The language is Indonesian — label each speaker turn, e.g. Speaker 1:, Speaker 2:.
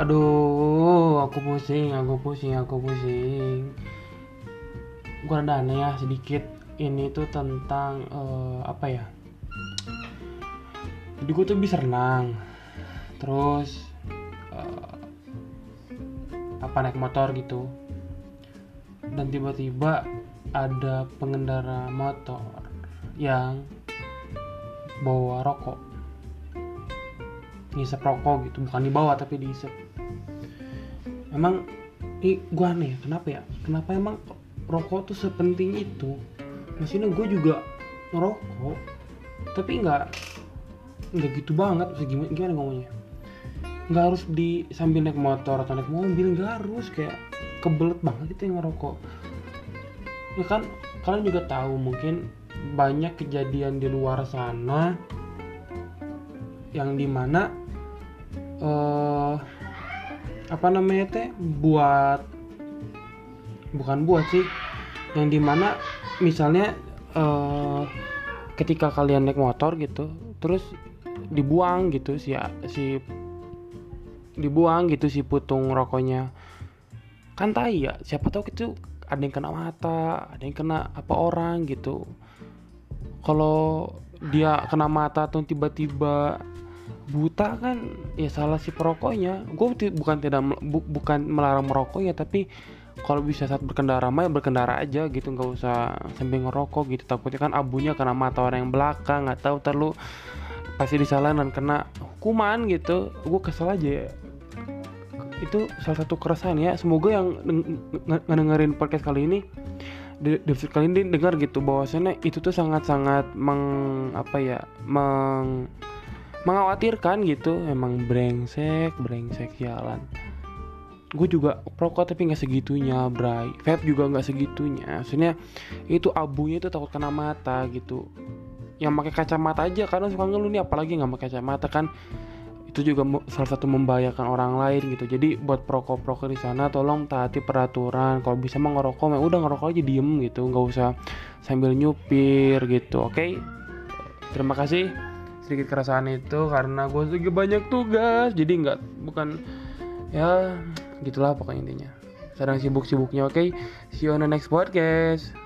Speaker 1: Aduh, aku pusing, aku pusing, aku pusing. Gue rada aneh ya sedikit. Ini tuh tentang eh, apa ya? Jadi gue tuh bisa renang. Terus eh, apa naik motor gitu. Dan tiba-tiba ada pengendara motor yang bawa rokok. Ngisep rokok gitu, bukan dibawa tapi diisep. Emang ini gue aneh ya, kenapa ya? Kenapa emang rokok tuh sepenting itu? Maksudnya gue juga ngerokok tapi nggak nggak gitu banget. Maksudnya gimana, gimana ngomongnya? Nggak harus di sambil naik motor atau naik mobil nggak harus. Kayak kebelet banget itu yang ngerokok. Ya kan kalian juga tahu mungkin banyak kejadian di luar sana yang di mana eh apa namanya teh buat bukan buat sih yang di mana misalnya eh ketika kalian naik motor gitu terus dibuang gitu si si dibuang gitu si putung rokoknya. Kan tai ya siapa tahu itu ada yang kena mata ada yang kena apa orang gitu. Kalau dia kena mata atau tiba-tiba buta kan ya salah si perokoknya. Gue bukan tidak bu- bukan melarang merokoknya tapi kalau bisa saat berkendara mah ya berkendara aja gitu nggak usah sambil ngerokok gitu. Takutnya kan abunya kena mata orang yang belakang nggak tahu terlalu pasti disalahin dan kena hukuman gitu. Gue kesel aja ya. Itu salah satu keresahan ya. Semoga yang deng- nge- ngedengerin podcast kali ini di episode kali ini dengar gitu bahwasannya itu tuh sangat-sangat meng apa ya meng mengkhawatirkan gitu emang brengsek brengsek jalan. Gue juga perokok tapi nggak segitunya bray. Vape juga nggak segitunya. Maksudnya itu abunya itu takut kena mata gitu. Yang pakai kacamata aja karena suka ngeluh nih apalagi nggak pakai kacamata kan. Itu juga salah satu membahayakan orang lain gitu. Jadi buat perokok perokok di sana tolong taati peraturan. Kalau bisa mah ngerokok udah ngerokok aja diem gitu. Nggak usah sambil nyupir gitu oke? Terima kasih sedikit keresahan itu karena gue lagi banyak tugas. Jadi nggak bukan ya gitulah pokoknya intinya. Sedang sibuk-sibuknya oke? See you on the next podcast